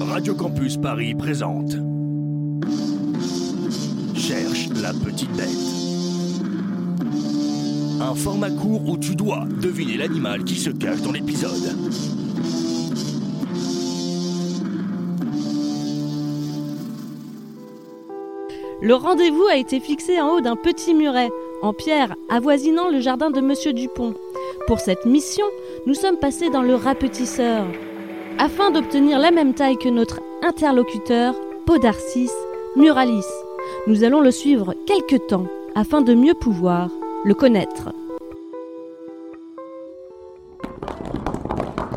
Radio Campus Paris présente. Cherche la petite bête. Un format court où tu dois deviner l'animal qui se cache dans l'épisode. Le rendez-vous a été fixé en haut d'un petit muret, en pierre, avoisinant le jardin de Monsieur Dupont. Pour cette mission, nous sommes passés dans le rapetisseur, afin d'obtenir la même taille que notre interlocuteur, Podarcis Muralis. Nous allons le suivre quelque temps, afin de mieux pouvoir le connaître.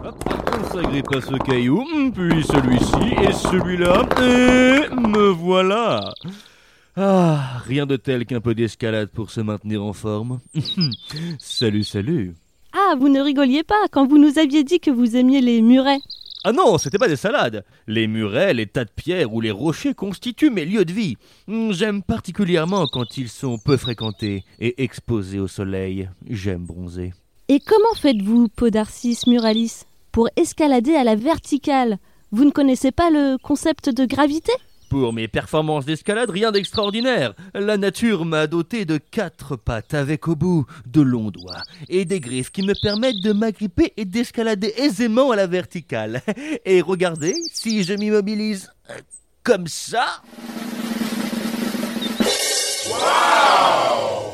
On s'agrippe à ce caillou, puis celui-ci et celui-là, et me voilà. Ah, rien de tel qu'un peu d'escalade pour se maintenir en forme. salut, salut. Ah, vous ne rigoliez pas quand vous nous aviez dit que vous aimiez les murets. Ah non, c'était pas des salades. Les murets, les tas de pierres ou les rochers constituent mes lieux de vie. J'aime particulièrement quand ils sont peu fréquentés et exposés au soleil. J'aime bronzer. Et comment faites-vous, Podarcis Muralis, pour escalader à la verticale? Vous ne connaissez pas le concept de gravité? Pour mes performances d'escalade, rien d'extraordinaire. La nature m'a doté de quatre pattes avec au bout de longs doigts et des griffes qui me permettent de m'agripper et d'escalader aisément à la verticale. Et regardez, si je m'immobilise euh, comme ça.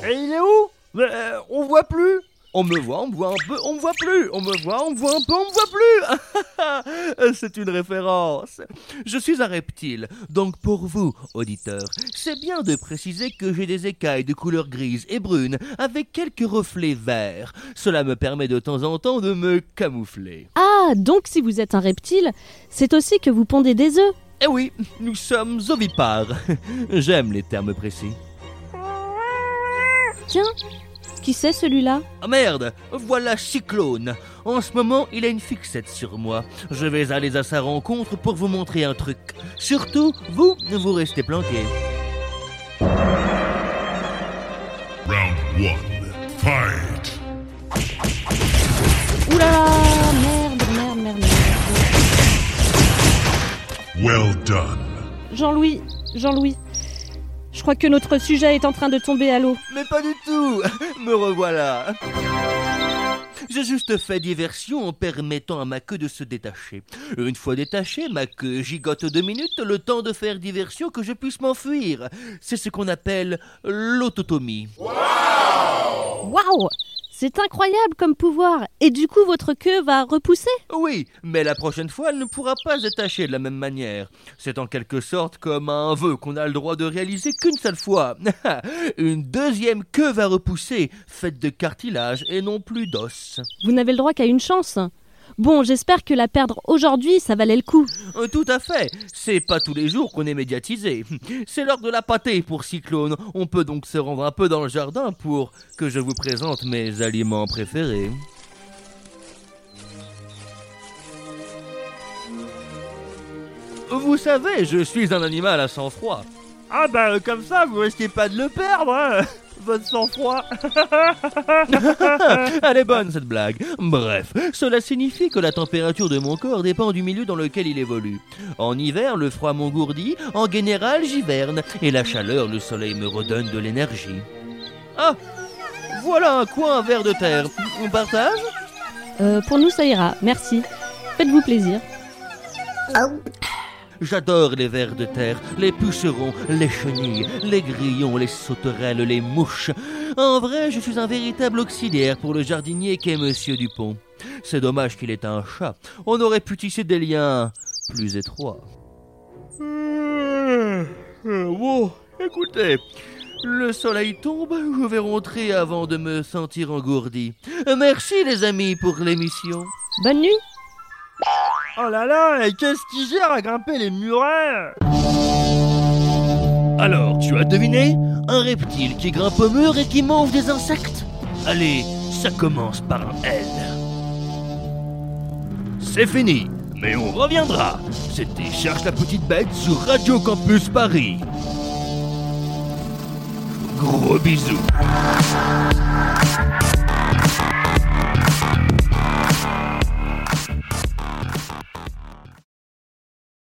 Et il est où? Euh, On voit plus? On me voit, on me voit un peu, on me voit plus. On me voit, on me voit un peu, on me voit plus. C'est une référence. Je suis un reptile, donc pour vous, auditeurs, c'est bien de préciser que j'ai des écailles de couleur grise et brune avec quelques reflets verts. Cela me permet de temps en temps de me camoufler. Ah, donc si vous êtes un reptile, c'est aussi que vous pondez des œufs. Eh oui, nous sommes ovipares. J'aime les termes précis. Tiens, qui c'est celui-là Ah merde, voilà Cyclone. En ce moment, il a une fixette sur moi. Je vais aller à sa rencontre pour vous montrer un truc. Surtout, vous, vous restez planqués. Round one. Fight. Ouh là là Merde, merde, merde, merde. Well done. Jean-Louis, Jean-Louis, je crois que notre sujet est en train de tomber à l'eau. Mais pas du tout Me revoilà J'ai juste fait diversion en permettant à ma queue de se détacher. Une fois détachée, ma queue gigote deux minutes, le temps de faire diversion que je puisse m'enfuir. C'est ce qu'on appelle l'autotomie. Waouh C'est incroyable comme pouvoir Et du coup, votre queue va repousser Oui, mais la prochaine fois, elle ne pourra pas être tachée de la même manière. C'est en quelque sorte comme un vœu qu'on a le droit de réaliser qu'une seule fois. Une deuxième queue va repousser, faite de cartilage et non plus d'os. Vous n'avez le droit qu'à une chance. Bon, j'espère que la perdre aujourd'hui, ça valait le coup. Euh, Tout à fait. C'est pas tous les jours qu'on est médiatisé. C'est l'heure de la pâtée pour Cyclone. On peut donc se rendre un peu dans le jardin pour que je vous présente mes aliments préférés. Vous savez, je suis un animal à sang-froid. Ah bah comme ça, vous risquez pas de le perdre, hein Votre sang-froid Elle est bonne cette blague. Bref, cela signifie que la température de mon corps dépend du milieu dans lequel il évolue. En hiver, le froid m'engourdit, en général, j'hiverne, et la chaleur, le soleil me redonne de l'énergie. Ah Voilà un coin à verre de terre. On partage? Euh, pour nous, ça ira. Merci. Faites-vous plaisir. J'adore les vers de terre, les pucerons, les chenilles, les grillons, les sauterelles, les mouches. En vrai, je suis un véritable auxiliaire pour le jardinier qu'est Monsieur Dupont. C'est dommage qu'il ait un chat. On aurait pu tisser des liens plus étroits. Euh, Bon, écoutez, le soleil tombe, je vais rentrer avant de me sentir engourdi. Merci les amis pour l'émission. Bonne nuit Oh là là, et qu'est-ce qui gère à grimper les murets? Alors, tu as deviné? Un reptile qui grimpe au mur et qui mange des insectes? Allez, ça commence par un L. C'est fini, mais on reviendra. C'était Cherche la petite bête sur Radio Campus Paris. Gros bisous.